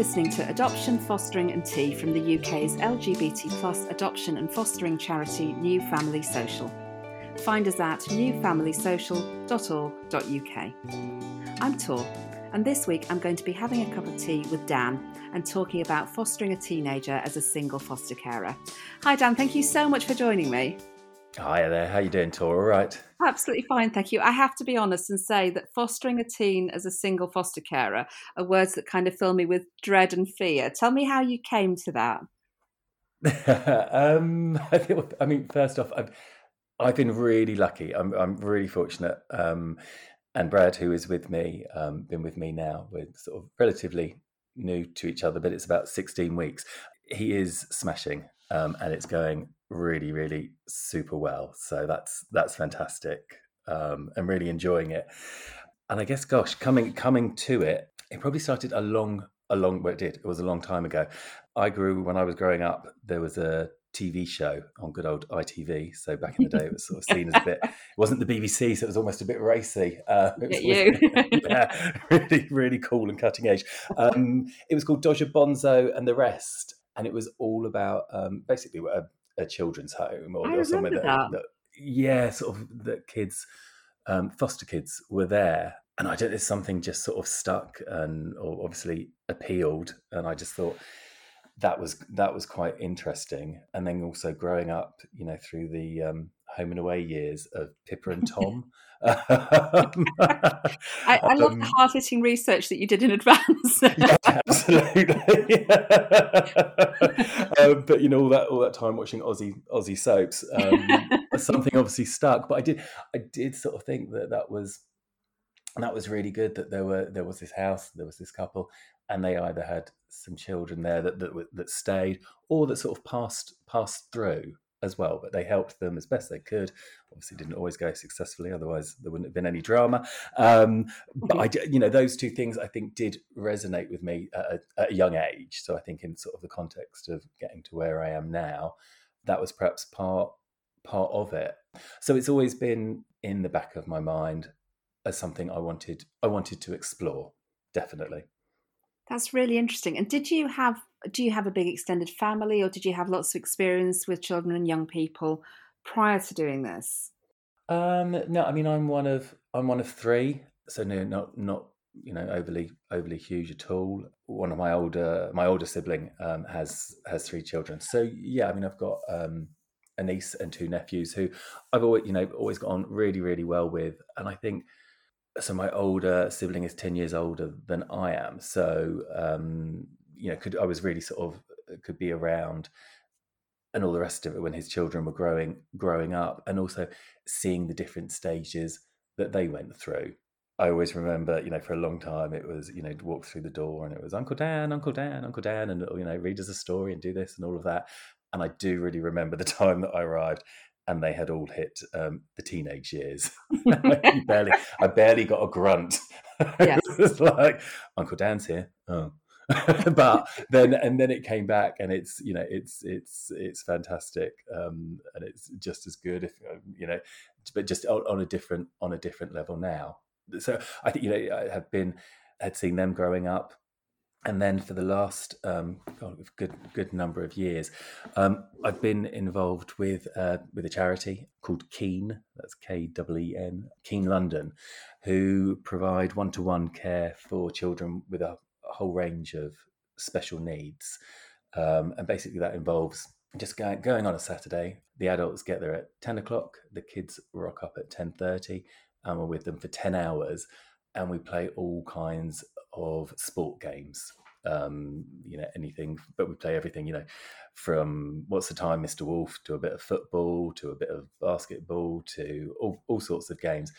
listening to Adoption, Fostering and Tea from the UK's LGBT plus adoption and fostering charity New Family Social. Find us at newfamilysocial.org.uk. I'm Tor, and this week I'm going to be having a cup of tea with Dan and talking about fostering a teenager as a single foster carer. Hi Dan, thank you so much for joining me. Hi there, how you doing, Tor? All right? Absolutely fine, thank you. I have to be honest and say that fostering a teen as a single foster carer are words that kind of fill me with dread and fear. Tell me how you came to that. um, I, I mean, first off, I've I've been really lucky. I'm I'm really fortunate. Um, and Brad, who is with me, um, been with me now. We're sort of relatively new to each other, but it's about 16 weeks. He is smashing, um, and it's going really, really super well. So that's that's fantastic. Um, I'm really enjoying it. And I guess, gosh, coming coming to it, it probably started a long, a long. Well, it did. It was a long time ago. I grew when I was growing up. There was a TV show on good old ITV. So back in the day, it was sort of seen as a bit. It wasn't the BBC, so it was almost a bit racy. Uh, it was, you. yeah, really, really cool and cutting edge. Um, it was called Dodger Bonzo and the Rest, and it was all about um, basically what a, a, children's home or, or somewhere that, that. that, yeah, sort of that kids, um, foster kids, were there. And I don't. There's something just sort of stuck and, or obviously appealed, and I just thought that was that was quite interesting. And then also growing up, you know, through the um, home and away years of Pippa and Tom. I, I, love um, the hard hitting research that you did in advance. yeah, absolutely. um, but you know, all that all that time watching Aussie Aussie soaps, um, something obviously stuck. But I did I did sort of think that that was that was really good that there were there was this house, there was this couple, and they either had some children there that that, that stayed or that sort of passed passed through as well but they helped them as best they could. Obviously didn't always go successfully otherwise there wouldn't have been any drama. Um, but i you know those two things i think did resonate with me at a, at a, young age. So i think in sort of the context of getting to where i am now that was perhaps part part of it. So it's always been in the back of my mind as something i wanted i wanted to explore definitely. That's really interesting. And did you have do you have a big extended family or did you have lots of experience with children and young people prior to doing this? Um, no, I mean I'm one of I'm one of three, so no, not not you know overly overly huge at all. One of my older my older sibling um, has has three children, so yeah, I mean I've got um, a niece and two nephews who I've always you know always got on really really well with, and I think so my older sibling is 10 years older than I am. So, um, you know, could I was really sort of uh, could be around and all the rest of it when his children were growing growing up and also seeing the different stages that they went through. I always remember, you know, for a long time it was, you know, walk through the door and it was Uncle Dan, Uncle Dan, Uncle Dan, and you know, read us a story and do this and all of that. And I do really remember the time that I arrived and they had all hit um, the teenage years. barely, I barely got a grunt. Yes. it was like Uncle Dan's here. Oh. but then and then it came back and it's you know it's it's it's fantastic um, and it's just as good if um, you know but just on, on a different on a different level now so i think you know i have been had seen them growing up and then for the last um, good good number of years, um, I've been involved with uh, with a charity called Keen. That's K W E N Keen London, who provide one to one care for children with a, a, whole range of special needs, um, and basically that involves just going, going on a Saturday. The adults get there at ten o'clock. The kids rock up at ten thirty, and we're with them for ten hours and we play all kinds of sport games. Um, you know, anything, but we play everything, you know, from what's the time, Mr. Wolf, to a bit of football, to a bit of basketball, to all, all sorts of games.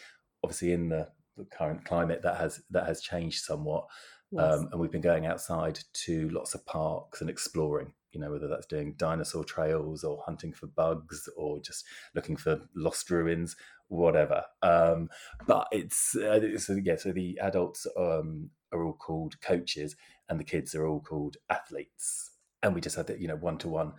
Obviously, in the, the current climate, that has that has changed somewhat. Yes. Um, and we've been going outside to lots of parks and exploring you know whether that's doing dinosaur trails or hunting for bugs or just looking for lost ruins whatever. Um, but it's, uh, it's yeah so the adults um, are all called coaches and the kids are all called athletes. And we just had that you know one-to-one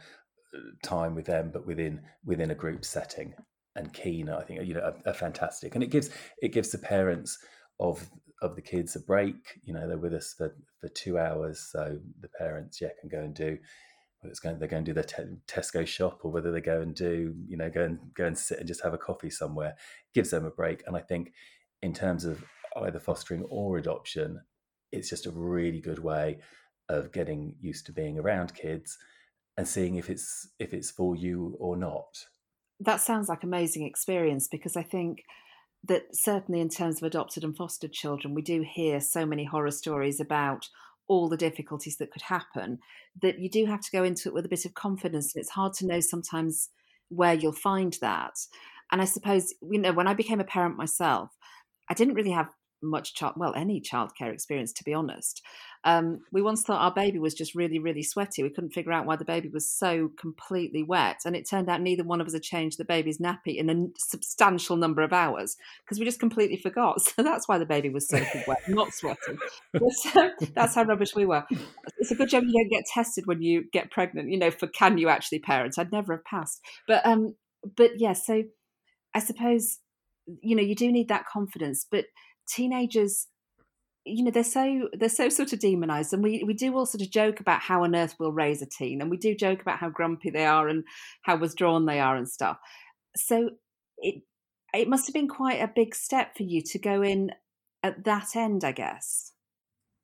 uh, time with them but within within a group setting. And keen i think you know are, are fantastic and it gives it gives the parents of of the kids a break. You know, they're with us for, for two hours, so the parents, yeah, can go and do whether it's going they're going to do their te- Tesco shop or whether they go and do you know go and go and sit and just have a coffee somewhere gives them a break. And I think in terms of either fostering or adoption, it's just a really good way of getting used to being around kids and seeing if it's if it's for you or not. That sounds like an amazing experience because I think that certainly in terms of adopted and fostered children, we do hear so many horror stories about all the difficulties that could happen that you do have to go into it with a bit of confidence. And it's hard to know sometimes where you'll find that. And I suppose, you know, when I became a parent myself, I didn't really have much child well any childcare experience to be honest. Um, we once thought our baby was just really really sweaty. We couldn't figure out why the baby was so completely wet and it turned out neither one of us had changed the baby's nappy in a substantial number of hours because we just completely forgot. So that's why the baby was so wet not uh, that's how rubbish we were. It's a good job you don't get tested when you get pregnant you know for can you actually parent? I'd never have passed. But um but yeah so i suppose you know you do need that confidence but teenagers you know they're so they're so sort of demonized and we we do all sort of joke about how on earth we'll raise a teen and we do joke about how grumpy they are and how withdrawn they are and stuff so it it must have been quite a big step for you to go in at that end i guess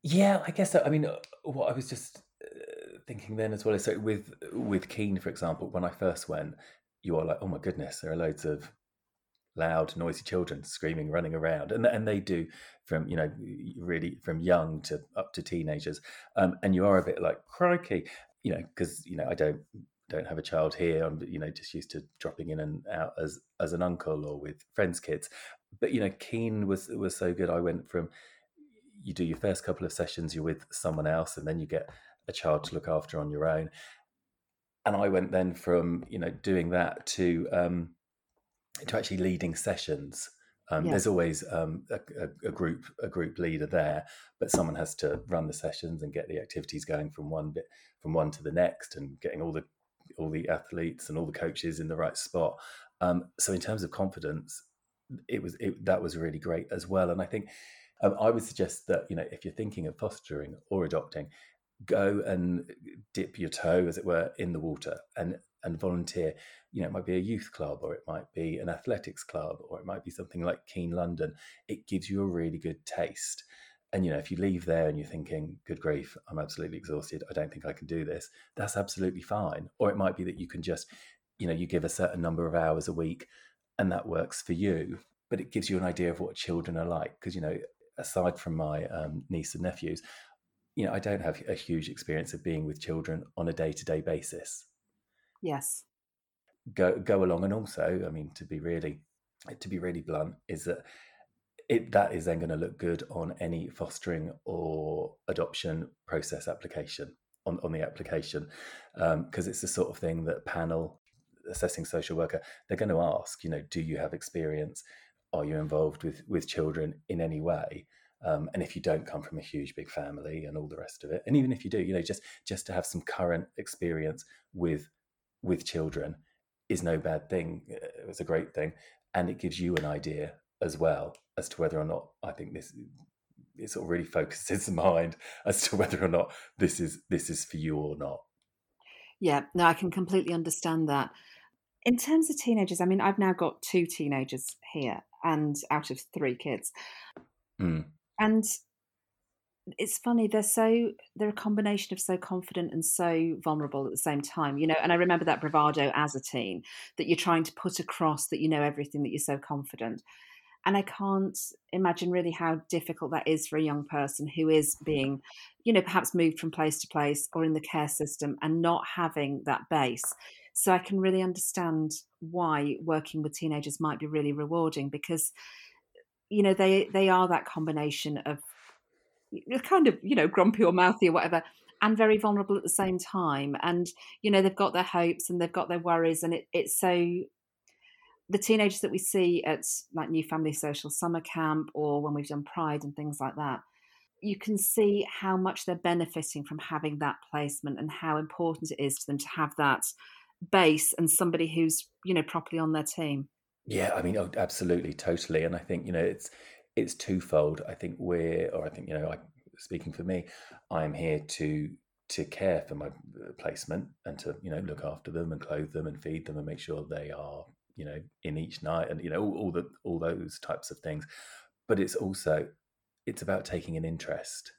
yeah i guess so. i mean uh, what i was just uh, thinking then as well is so with with keen for example when i first went you are like oh my goodness there are loads of loud, noisy children screaming, running around, and and they do from you know really from young to up to teenagers, um, and you are a bit like crikey, you know, because you know I don't don't have a child here. I'm you know just used to dropping in and out as as an uncle or with friends' kids, but you know Keen was was so good. I went from you do your first couple of sessions, you're with someone else, and then you get a child to look after on your own. And I went then from you know doing that to um, to actually leading sessions. Um, There's always um, a, a, group a group leader there, but someone has to run the sessions and get the activities going from one bit from one to the next, and getting all the all the athletes and all the coaches in the right spot. Um, so in terms of confidence, it was it, that was really great as well. And I think um, I would suggest that you know if you're thinking of fostering or adopting, go and dip your toe, as it were, in the water and and volunteer. You know, it might be a youth club or it might be an athletics club or it might be something like Keen London. It gives you a really good taste. And you know, if you leave there and you're thinking, "Good grief, I'm absolutely exhausted. I don't think I can do this," that's absolutely fine. Or it might be that you can just, you know, you give a certain number of hours a week, and that works for you. But it gives you an idea of what children are like. Because you know, aside from my um, niece and nephews, you know, I don't have a huge experience of being with children on a day to day basis. Yes. Go go along, and also, I mean, to be really to be really blunt, is that it that is then going to look good on any fostering or adoption process application on, on the application. Because um, it's the sort of thing that panel assessing social worker they're going to ask you know do you have experience? Are you involved with with children in any way? Um, and if you don't come from a huge big family and all the rest of it and even if you do you know just just to have some current experience with with children is no bad thing. It's a great thing, and it gives you an idea as well as to whether or not I think this it sort of really focuses the mind as to whether or not this is this is for you or not. Yeah, no, I can completely understand that. In terms of teenagers, I mean, I've now got two teenagers here, and out of three kids, mm. and it's funny they're so they're a combination of so confident and so vulnerable at the same time you know and i remember that bravado as a teen that you're trying to put across that you know everything that you're so confident. And i can't imagine really how difficult that is for a young person who is being you know perhaps moved from place to place or in the care system and not having that base. So i can really understand why working with teenagers might be really rewarding because you know they they are that combination of kind of you know grumpy or mouthy or whatever and very vulnerable at the same time. And you know they've got their hopes and they've got their worries and it, it's so the teenagers that we see at like new family social summer camp or when we've done pride and things like that you can see how much they're benefiting from having that placement and how important it is to them to have that base and somebody who's you know properly on their team. Yeah i mean oh, absolutely totally. And i think you know it's it's twofold. I think we're, or I think you know, I, speaking for me, I'm here to to care for my uh, placement and to you know look after them and clothe them and feed them and make sure they are you know in each night and you know all, all the all those types of things. But it's also it's about taking an interest,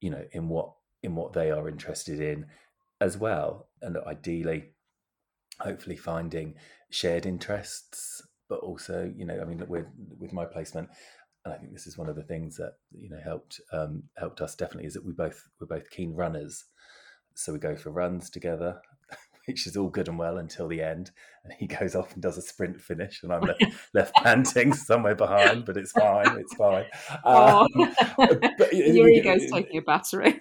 you know, in what in what they are interested in as well, and ideally, hopefully, finding shared interests. But also, you know, I mean, with with my placement, and I think this is one of the things that you know helped um, helped us definitely is that we both we're both keen runners, so we go for runs together, which is all good and well until the end, and he goes off and does a sprint finish, and I'm left, left panting somewhere behind, but it's fine, it's fine. Oh. Um, but, Your ego's taking a battering.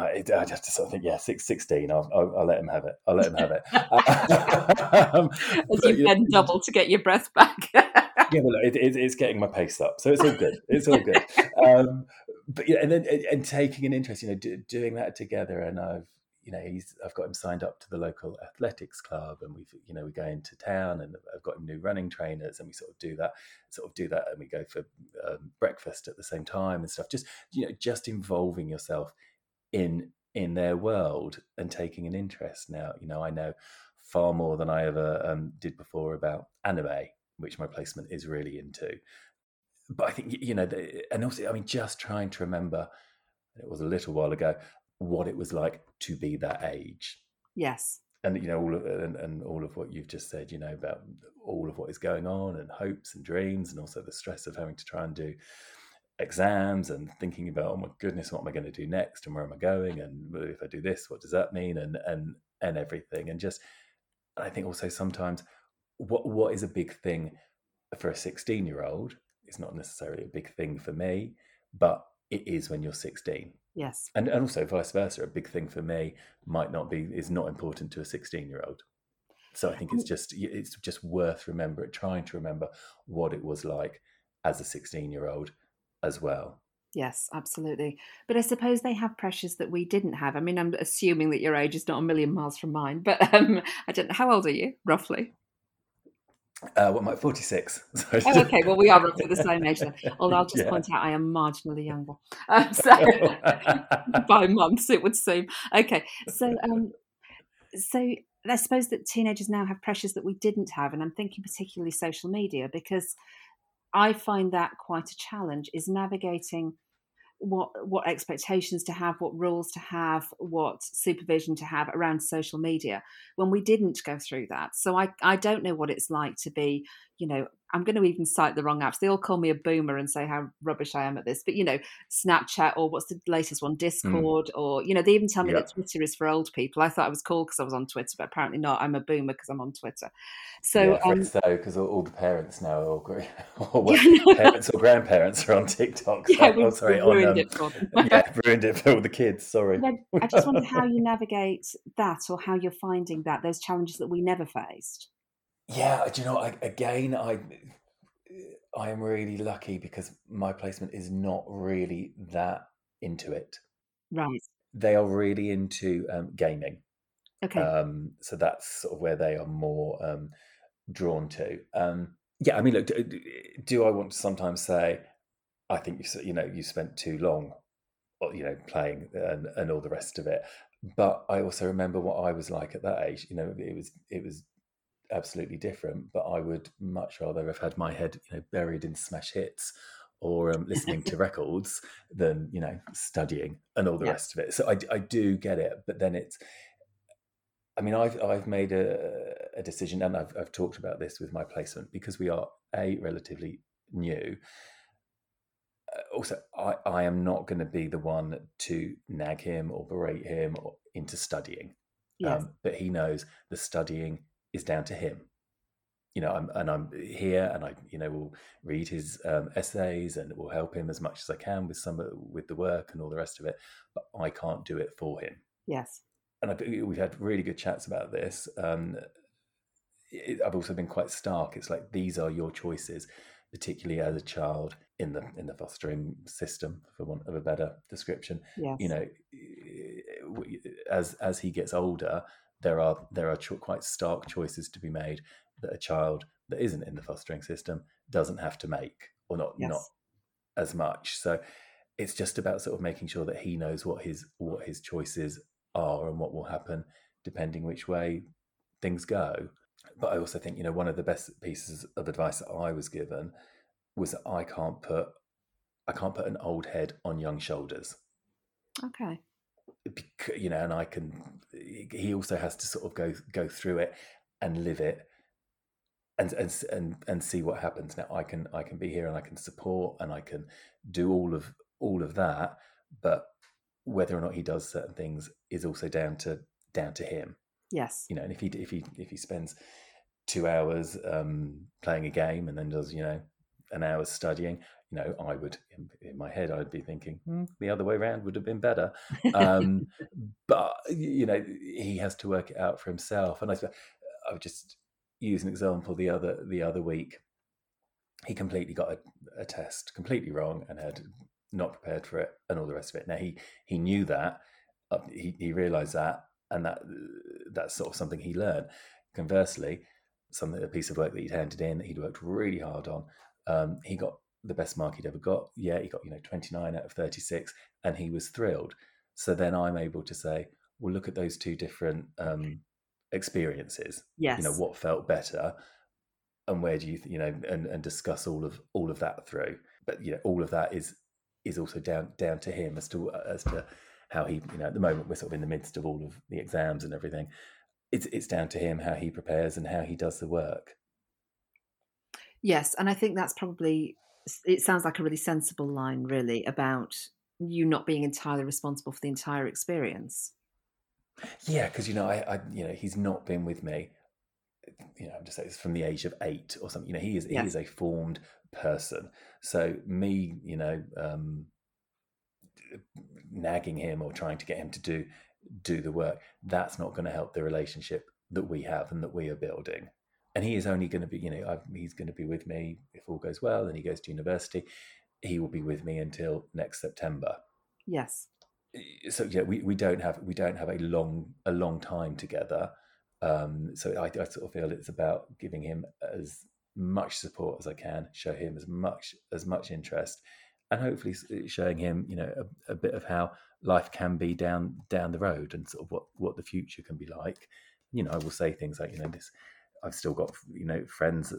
I, I just sort of think, yeah, six, 16, I'll, I'll, I'll, let him have it. I'll let him have it. um, As you bend double to get your breath back yeah, well, it, it, it's getting my pace up, so it's all good. It's all good. Um, but yeah, and then and taking an interest, you know, do, doing that together, and I've you know he's I've got him signed up to the local athletics club, and we've you know we go into town, and I've got him new running trainers, and we sort of do that, sort of do that, and we go for um, breakfast at the same time and stuff. Just you know, just involving yourself in in their world and taking an interest. Now, you know, I know far more than I ever um, did before about anime which my placement is really into. But I think you know, and also, I mean, just trying to remember, it was a little while ago, what it was like to be that age. Yes. And you know all of and, and all of what you've just said, you know about all of what is going on and hopes and dreams, and also the stress of having to try and do exams and thinking about oh my goodness what am i going to do next? And where am i going? And if i do this what does that mean? And and and everything. And just i think also sometimes what what is a big thing for a 16 year old is not necessarily a big thing for me but it is when you're 16 yes. And, and also vice versa a big thing for me might not be is not important to a 16 year old so i think it's mm. just it's just worth remembering trying to remember what it was like as a 16 year old as well Yes, absolutely. But I suppose they have pressures that we didn't have. I mean, I'm assuming that your age is not a million miles from mine, but um, I don't know. How old are you, roughly? Uh, what am I, 46? Oh, okay, well, we are roughly the same age then. Although I'll just yeah. point out I am marginally younger. Um, so by months, it would seem. Okay, so um, so I suppose that teenagers now have pressures that we didn't have. And I'm thinking particularly social media because I find that quite a challenge is navigating – what what expectations to have, what rules to have, what supervision to have around social media when we didn't go through that. So I I don't know what it's like to be, you know, I'm going to even cite the wrong apps. They all call me a boomer and say how rubbish I am at this. But you know, Snapchat or what's the latest one, mm. Discord, mm. or you know, they even tell me that Twitter is for old people. I thought I was cool because I was on Twitter, but apparently not. I'm a boomer because I'm on Twitter. So, yeah, um, so because all, all, the parents now, or, or yeah, parents or grandparents are on TikTok. So, yeah, we, oh, sorry, ruined on, um, it for them. yeah, ruined it for all the kids. Sorry. I just wonder how you navigate that, or how you're finding that those challenges that we never faced. Yeah, do you know? I, again, I I am really lucky because my placement is not really that into it. Right. They are really into um, gaming. Okay. Um, so that's sort of where they are more um, drawn to. Um, yeah, I mean, look, do, do, I want to sometimes say, I think you you know you spent too long, you know, playing and, and all the rest of it. But I also remember what I was like at that age. You know, it was it was absolutely different, but I would much rather have had my head, you know, buried in smash hits or um, listening to records than you know studying and all the yeah. rest of it. So I, I do get it, but then it's. I mean, I've I've made a, a decision, and I've I've talked about this with my placement because we are a relatively new. Uh, also, I, I am not going to be the one to nag him or berate him or into studying. Yes. Um, but he knows the studying is down to him. You know, I'm, and I'm here, and I, you know, will read his um, essays and will help him as much as I can with some with the work and all the rest of it. But I can't do it for him. Yes. And I, we've had really good chats about this. Um, it, I've also been quite stark. It's like these are your choices, particularly as a child in the in the fostering system, for want of a better description. Yes. You know, as as he gets older, there are there are cho- quite stark choices to be made that a child that isn't in the fostering system doesn't have to make or not Yes. not as much. So it's just about sort of making sure that he knows what his what his choices are and what will happen depending which way things go. But I also think you know one of the best pieces of advice that I was given was that I can't put I can't put an old head on young shoulders. Okay. You know, and I can. He also has to sort of go go through it and live it, and and and and see what happens. Now, I can I can be here and I can support and I can do all of all of that, but whether or not he does certain things is also down to down to him. Yes. You know, and if he if he if he spends two hours um, playing a game and then does you know an hour studying, you know, I would in, my head I'd be thinking hmm, the other way around would have been better. Um, but you know, he has to work it out for himself. And I, I would just use an example the other the other week. He completely got a, a test completely wrong and had not prepared for it and all the rest of it. Now he he knew that uh, he he realised that and that that's sort of something he learned. Conversely, something a piece of work that he'd handed in that he'd worked really hard on. Um, he got the best mark he'd ever got. Yeah, he got you know 29 out of 36, and he was thrilled. So then I'm able to say, well, look at those two different um, experiences. Yes. You know what felt better, and where do you th- you know and, and discuss all of all of that through. But you know all of that is is also down down to him as to as to how he you know at the moment we're sort of in the midst of all of the exams and everything. It's it's down to him how he prepares and how he does the work. Yes, and I think that's probably it sounds like a really sensible line really about you not being entirely responsible for the entire experience. Yeah, because you know, I, I, you know, he's not been with me. You know, I'm just saying it's from the age of eight or something. You know, he is Yeah. he is a formed person. So me, you know, um, nagging him or trying to get him to do do the work, that's not going to help the relationship that we have and that we are building. And he is only going to be, you know, I've, he's going to be with me if all goes well, and he goes to university. He will be with me until next September Yes. so yeah, we, we don't have we don't have a long a long time together. Um, so I, I sort of feel it's about giving him as much support as I can, show him as much as much interest, and hopefully showing him you know a, a bit of how life can be down down the road and sort of what what the future can be like. You know, I will say things like you know this. I've still got you know friends.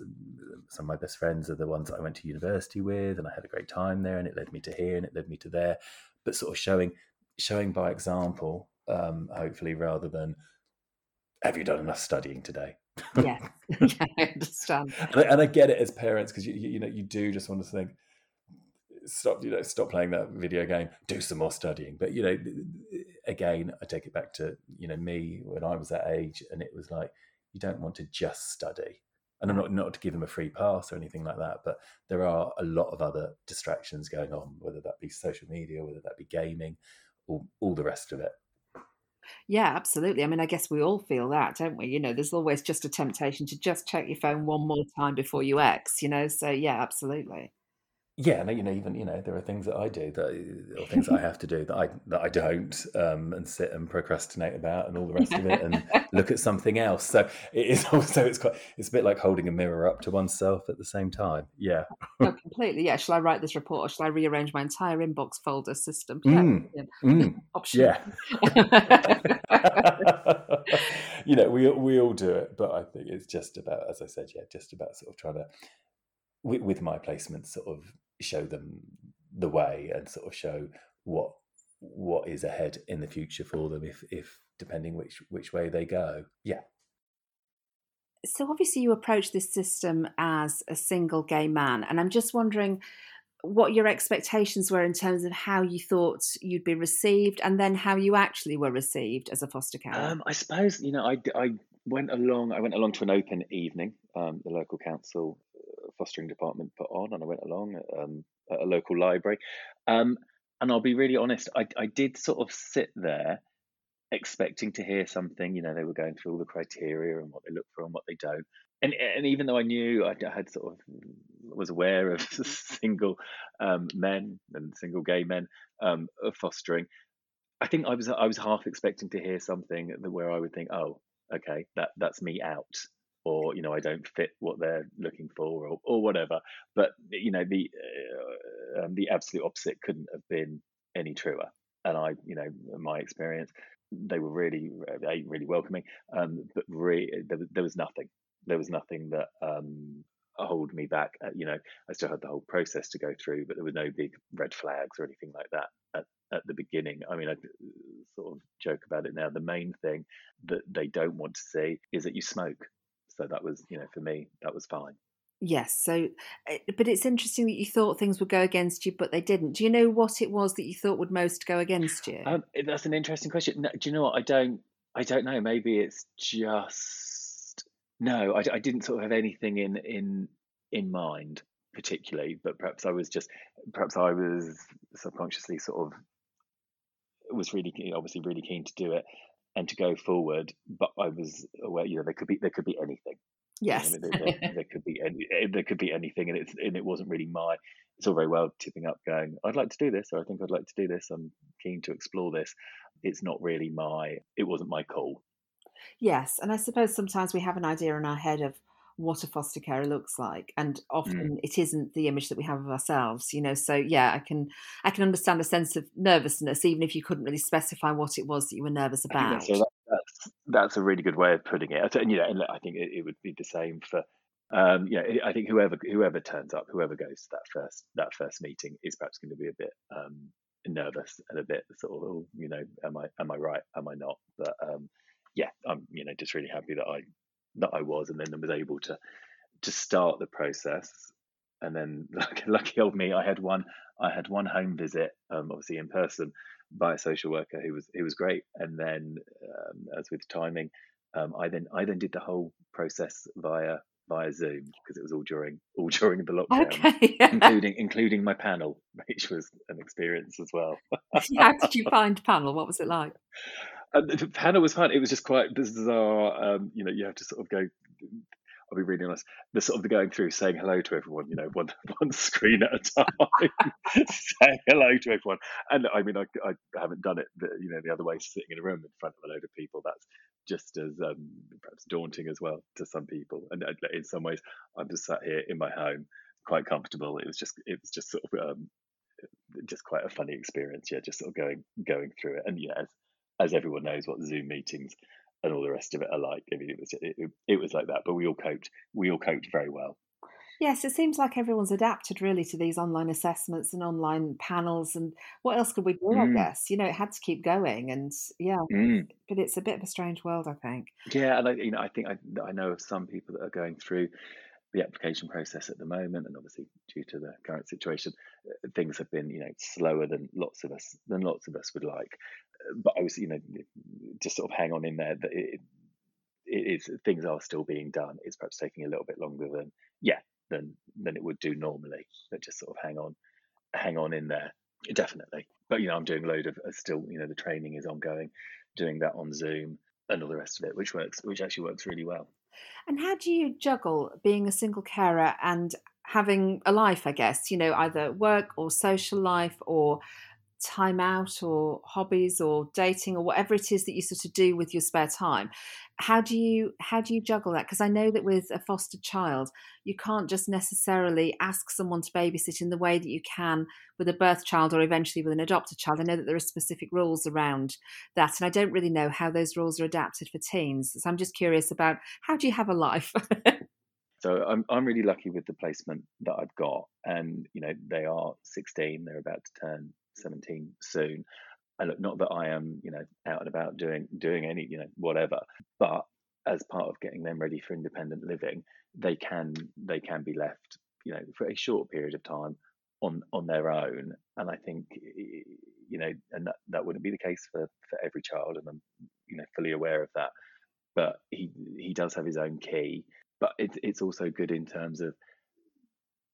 Some of my best friends are the ones that I went to university with, and I had a great time there, and it led me to here, and it led me to there. But sort of showing showing by example, um, hopefully, rather than have you done enough studying today? Yes. yeah, I understand. and, I, and I get it as parents because you, you you know you do just want to think stop you know stop playing that video game do some more studying but you know again i take it back to you know me when i was that age and it was like you don't want to just study and i'm not not to give them a free pass or anything like that but there are a lot of other distractions going on whether that be social media whether that be gaming or all the rest of it Yeah, absolutely. I mean, I guess we all feel that, don't we? You know, there's always just a temptation to just check your phone one more time before you X, you know? So, yeah, absolutely. Yeah, and you know, even you know, there are things that I do that, or things that I have to do that I that I don't, um, and sit and procrastinate about, and all the rest of it, and look at something else. So it is also it's quite it's a bit like holding a mirror up to oneself at the same time. Yeah, completely. Yeah. Shall I write this report or shall I rearrange my entire inbox folder system? Yeah. Mm, mm, Option. yeah. you know, we we all do it, but I think it's just about, as I said, yeah, just about sort of trying to, with, with my placements, sort of show them the way and sort of show what what is ahead in the future for them if if depending which which way they go. Yeah. so obviously you approach this system as a single gay man and i'm just wondering what your expectations were in terms of how you thought you'd be received and then how you actually were received as a foster care Um, I suppose you know I, I went along. I went along to an open evening. Um, the local council fostering department put on, and I went along um, at a local library. Um, and I'll be really honest. I I did sort of sit there expecting to hear something. You know, they were going through all the criteria and what they look for and what they don't. And and even though I knew I had sort of was aware of single um, men and single gay men um, of fostering, I think I was I was half expecting to hear something where I would think, oh, okay, that that's me out. Or you know I don't fit what they're looking for or, or whatever. But you know the uh, um, the absolute opposite couldn't have been any truer. And I, you know, my experience, they were really really welcoming, um, but really there, there was nothing. There was nothing that um, hold me back. Uh, you know, I still had the whole process to go through, but there were no big red flags or anything like that at, at the beginning. I mean, I sort of joke about it now. The main thing that they don't want to see is that you smoke. So that was, you know, for me, that was fine. Yes. So, eh, but it's interesting that you thought things would go against you, but they didn't. Do you know what it was that you thought would most go against you? Um, that's an interesting question. do you know what? I don't. I don't know. Maybe it's just no. I, I didn't sort of have anything in in in mind particularly, but perhaps I was just perhaps I was subconsciously sort of was really obviously really keen to do it and to go forward, but I was aware, you know, there could be there could be anything. Yes, you know, there, there, there, could be any, eh, there could be anything, and it's and it wasn't really my. It's all very well tipping up, going, I'd like to do this, or I think I'd like to do this. I'm keen to explore this. It's not really my. It wasn't my call. Yes, and I suppose sometimes we have an idea in our head of what a foster carer looks like and mm. often mm. it isn't the image that we have of ourselves you know so yeah i can i can understand a sense of nervousness even if you couldn't really specify what it was that you were nervous about so that, that's that's a really good way of putting it and you know and i think it, it would be the same for um you know i think whoever whoever turns up whoever goes to that first that first meeting is perhaps going to be a bit um nervous and a bit sort of oh, you know am i am i right am i not but um yeah i'm you know just really happy that i that I was, and then I was able to to start the process. And then, lucky, lucky old me, I had one. I had one home visit, um, obviously in person, by a social worker who was who was great. And then, um, as with timing, um, I then I then did the whole process via via Zoom because it was all during all during the lockdown, okay. including including my panel, which was an experience as well. How did you find panel? What was it like? Panel was fun. It was just quite bizarre. Um, you know, you have to sort of go. I'll be really honest. The sort of the going through, saying hello to everyone. You know, one one screen at a time, saying hello to everyone. And I mean, I, I haven't done it. The, you know, the other way, sitting in a room in front of a load of people. That's just as um, perhaps daunting as well to some people. And uh, in some ways, I'm just sat here in my home, quite comfortable. It was just it was just sort of um, just quite a funny experience. Yeah, just sort of going going through it. And yeah, as everyone knows, what Zoom meetings and all the rest of it are like. I mean, it was it, it was like that, but we all coped. We all coped very well. Yes, it seems like everyone's adapted really to these online assessments and online panels. And what else could we do? Mm. I guess you know it had to keep going, and yeah, mm. but it's a bit of a strange world, I think. Yeah, and I, you know, I think I, I know of some people that are going through the application process at the moment, and obviously due to the current situation, uh, things have been you know slower than lots of us than lots of us would like. Uh, but I was you know just sort of hang on in there that it, it is things are still being done. It's perhaps taking a little bit longer than yeah than than it would do normally. But just sort of hang on, hang on in there definitely. But you know I'm doing a load of uh, still you know the training is ongoing, doing that on Zoom and all the rest of it, which works which actually works really well. And how do you juggle being a single carer and having a life, I guess, you know, either work or social life or time out or hobbies or dating or whatever it is that you sort of do with your spare time how do you how do you juggle that? Because i know that with a fostered child you can't just necessarily ask someone to babysit in the way that you can with a birth child or eventually with an adopted child. I know that there are specific rules around that and i don't really know how those rules are adapted for teens so i'm just curious about how do you have a life? So I'm I'm really lucky with the placement that I've got, and you know they are 16, they're about to turn 17 soon. And look, not that I am, you know, out and about doing doing any, you know, whatever, but as part of getting them ready for independent living, they can they can be left, you know, for a short period of time on on their own. And I think, you know, and that, that wouldn't be the case for for every child, and I'm, you know, fully aware of that. But he he does have his own key but it's it's also good in terms of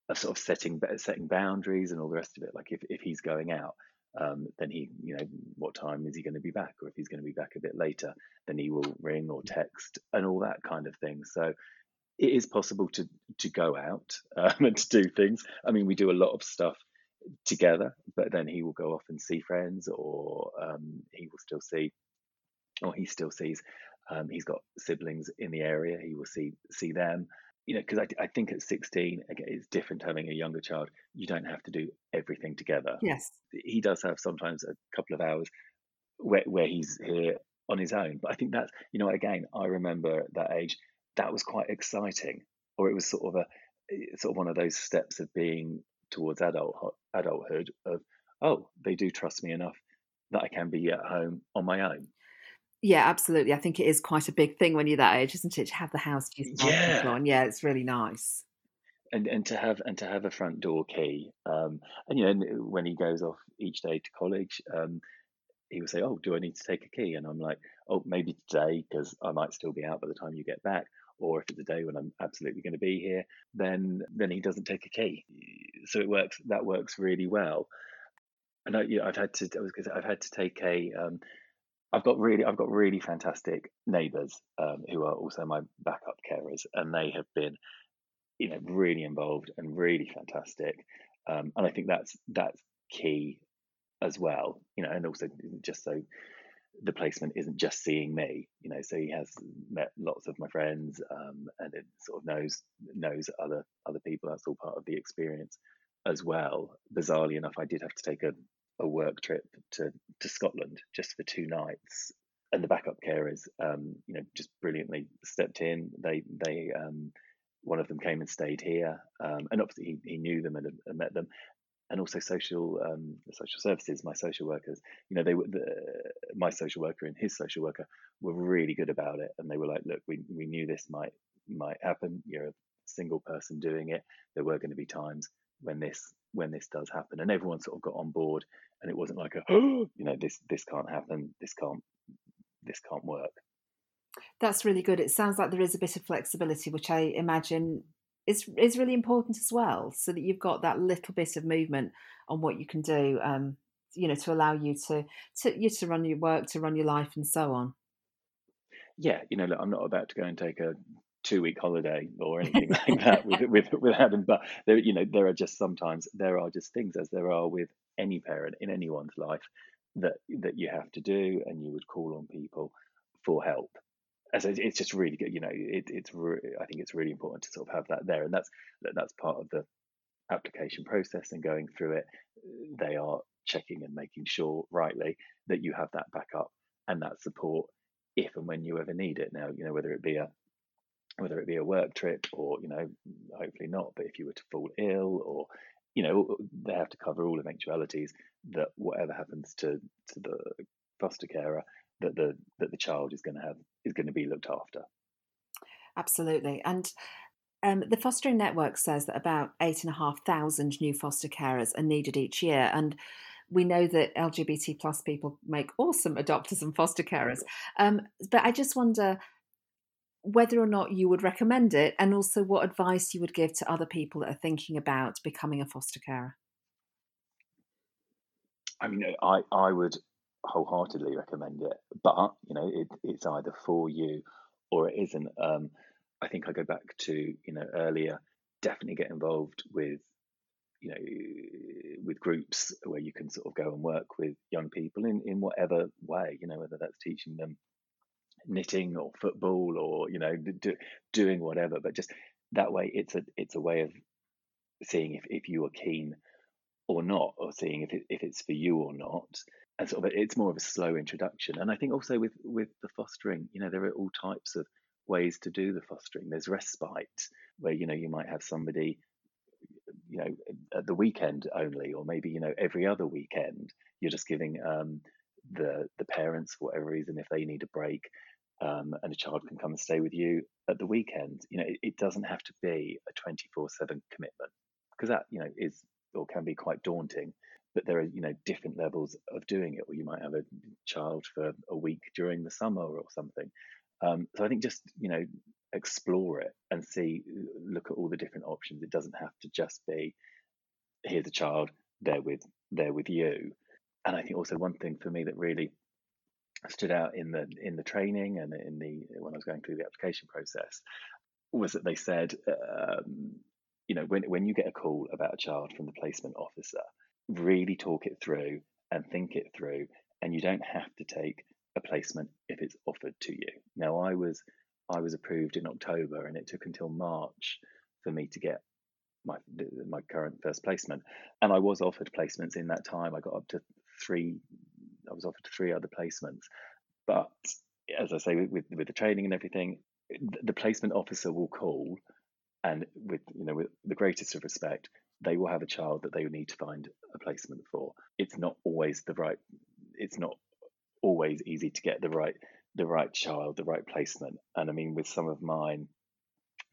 of sort of setting setting boundaries and all the rest of it. Like if, if he's going out, um, then he, you know, what time is he going to be back? Or if he's going to be back a bit later, then he will ring or text and all that kind of thing. So it is possible to to go out um, and to do things. I mean, we do a lot of stuff together, but then he will go off and see friends, or um, he will still see, or he still sees Um, he's got siblings in the area. He will see see them. You know, because I, I think at 16, again, it's different having a younger child. You don't have to do everything together. Yes. He does have sometimes a couple of hours where, where he's here on his own. But I think that's, you know, again, I remember at that age, that was quite exciting, or it was sort of a eh, sort of one of those steps of being towards adult adulthood of, oh, they do trust me enough that I can be at home on my own. Yeah, absolutely. I think it is quite a big thing when you're that age, isn't it? To have the house to Yeah, on. Yeah, it's really nice. and and to have and to have a front door key. Um, and you know, when he goes off each day to college, um, he will say, "Oh, do I need to take a key?" And I'm like, "Oh, maybe today because I might still be out by the time you get back." Or if it's a day when I'm absolutely going to be here, then then he doesn't take a key. So it works. That works really well. And I, you know, I've had to. I was gonna say, I've had to take a. Um, I've got really, I've got really fantastic neighbours um, who are also my backup carers, and they have been, you know, really involved and really fantastic. Um, and I think that's that's key as well. You know, and also just so the placement isn't just seeing me. You know, so he has met lots of my friends, um, and it sort of knows knows other other people. That's all part of the experience as well. Bizarrely enough, I did have to take a a work trip to to Scotland just for two nights, and the backup carers, um, you know, just brilliantly stepped in. They they um, one of them came and stayed here, um, and obviously he, he knew them and, and met them, and also social um, social services, my social workers. You know, they were the, my social worker and his social worker were really good about it, and they were like, "Look, we we knew this might might happen. You're a single person doing it. There were going to be times when this when this does happen," and everyone sort of got on board and it wasn't like a oh you know this this can't happen this can't this can't work That's really good. It sounds like there is a bit of flexibility, which I imagine is is really important as well, so that you've got that little bit of movement on what you can do. Um, you know, to allow you to to you to run your work, to run your life, and so on. yeah you know look, i'm not about to go and take a two week holiday or anything like that with with with adam but there you know there are just sometimes there are just things as there are with any parent in anyone's life that that you have to do and you would call on people for help. As I- it's just really good you know it, it's re- i think it's really important to sort of have that there and that's that's part of the application process and going through it. They are checking and making sure rightly that you have that backup and that support if and when you ever need it. Now you know whether it be a whether it be a work trip or you know hopefully not but if you were to fall ill or you know they have to cover all eventualities that whatever happens to to the foster carer that the that the child is going to have is going to be looked after Absolutely. And um, the fostering network says that about eight and a half thousand new foster carers are needed each year, and we know that LGBT plus people make awesome adopters and foster carers. Um, but I just wonder whether or not you would recommend it, and also what advice you would give to other people that are thinking about becoming a foster carer. i mean i i would wholeheartedly recommend it but you know it, it's either for you or it isn't um i think i go back to you know earlier definitely get involved with you know with groups where you can sort of go and work with young people in in whatever way you know whether that's teaching them knitting or football or you know do, doing whatever but just that way it's a it's a way of seeing if, if you are keen or not or seeing if it, if it's for you or not. And sort of it's more of a slow introduction. And i think also with with the fostering you know there are all types of ways to do the fostering. There's respite where you know you might have somebody you know at the weekend only or maybe you know every other weekend. You're just giving um the the parents for whatever reason if they need a break um, and a child can come and stay with you at the weekend you know it, it doesn't have to be a 24 7 commitment because that you know is or can be quite daunting but there are you know different levels of doing it or you might have a child for a week during the summer or something. Um, so i think just you know explore it and see look at all the different options. It doesn't have to just be here's a child they're with they're with you. And i think also one thing for me that really stood out in the in the training and in the when i was going through the application process was that they said um, you know when when you get a call about a child from the placement officer really talk it through and think it through and you don't have to take a placement if it's offered to you. Now, I was I was approved in October, and it took until March for me to get my my current first placement, and I was offered placements in that time. I got up to three. I was offered three other placements, but as I say, with with the training and everything, the placement officer will call, and with you know with the greatest of respect, they will have a child that they need to find a placement for. It's not always the right. It's not always easy to get the right the right child, the right placement. And I mean, with some of mine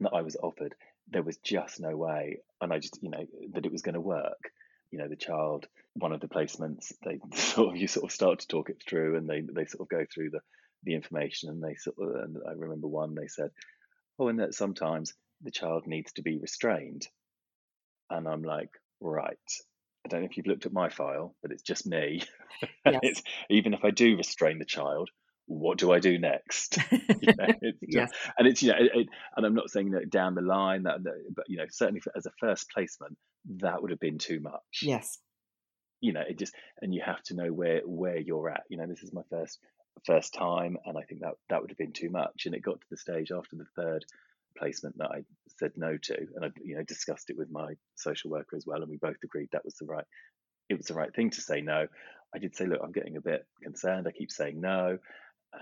that I was offered, there was just no way, and I just you know that it was going to work. You know, the child, one of the placements, they sort of you sort of start to talk it through, and they they sort of go through the the information, and they sort of, and I remember one they said, oh, and that sometimes the child needs to be restrained, and I'm like, right. I don't know if you've looked at my file, but it's just me. Yes. it's, even if I do restrain the child, what do I do next? you know, it's yes. and it's you know, it, it, and I'm not saying that down the line that, but you know, certainly for, as a first placement, that would have been too much. Yes. You know, it just and you have to know where where you're at. You know, this is my first first time, and I think that that would have been too much. And it got to the stage after the third placement that I said no to, and I you know discussed it with my social worker as well, and we both agreed that was the right it was the right thing to say no. I did say, look, I'm getting a bit concerned. I keep saying no,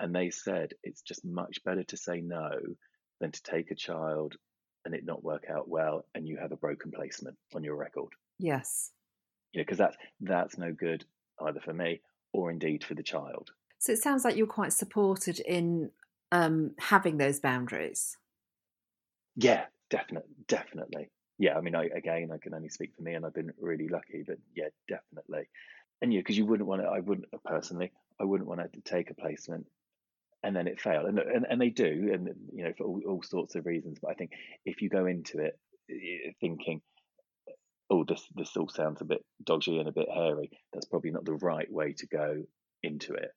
and they said it's just much better to say no than to take a child and it not work out well, and you have a broken placement on your record. Yes, you know, because that's that's no good either for me or indeed for the child. So it sounds like you're quite supported in um, having those boundaries. Yeah, definitely, definitely. Yeah, I mean, I, again, I can only speak for me, and I've been really lucky. But yeah, definitely. And yeah, because you wouldn't want to. I wouldn't personally. I wouldn't want to take a placement and then it fail, and and, and they do, and you know for all, all sorts of reasons. But I think if you go into it thinking, oh, this this all sounds a bit dodgy and a bit hairy, that's probably not the right way to go into it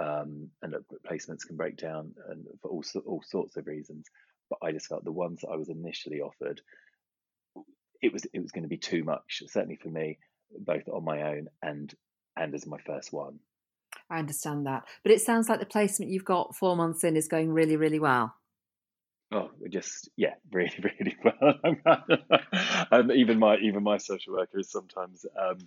um, and placements can break down and for all all sorts of reasons. But I just felt the ones that I was initially offered, it was it was going to be too much, certainly for me, both on my own and and as my first one. I understand that, but it sounds like the placement you've got four months in is going really, really well. Oh, just yeah, really, really well. and even my even my social worker is sometimes um,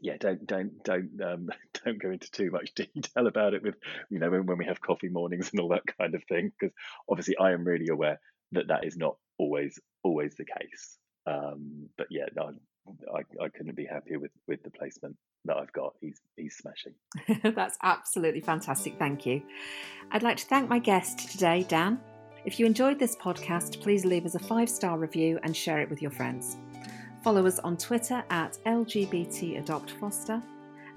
yeah, don't don't don't um, don't go into too much detail about it with you know when, when we have coffee mornings and all that kind of thing because obviously I am really aware that that is not always always the case. Um, but yeah, no, I I couldn't be happier with with the placement that I've got. He's he's smashing. That's absolutely fantastic. Thank you. I'd like to thank my guest today, Dan. If you enjoyed this podcast, please leave us a five star review and share it with your friends. Follow us on Twitter at LGBT Adopt Foster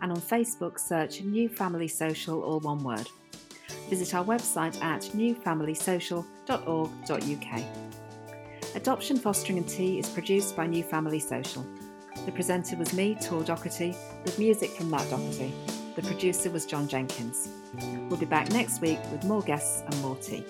and on Facebook search New Family Social, all one word. Visit our website at newfamilysocial.org.uk. Adoption, Fostering and Tea is produced by New Family Social. The presenter was me, Tor Docherty, with music from Matt Docherty. The producer was John Jenkins. We'll be back next week with more guests and more tea.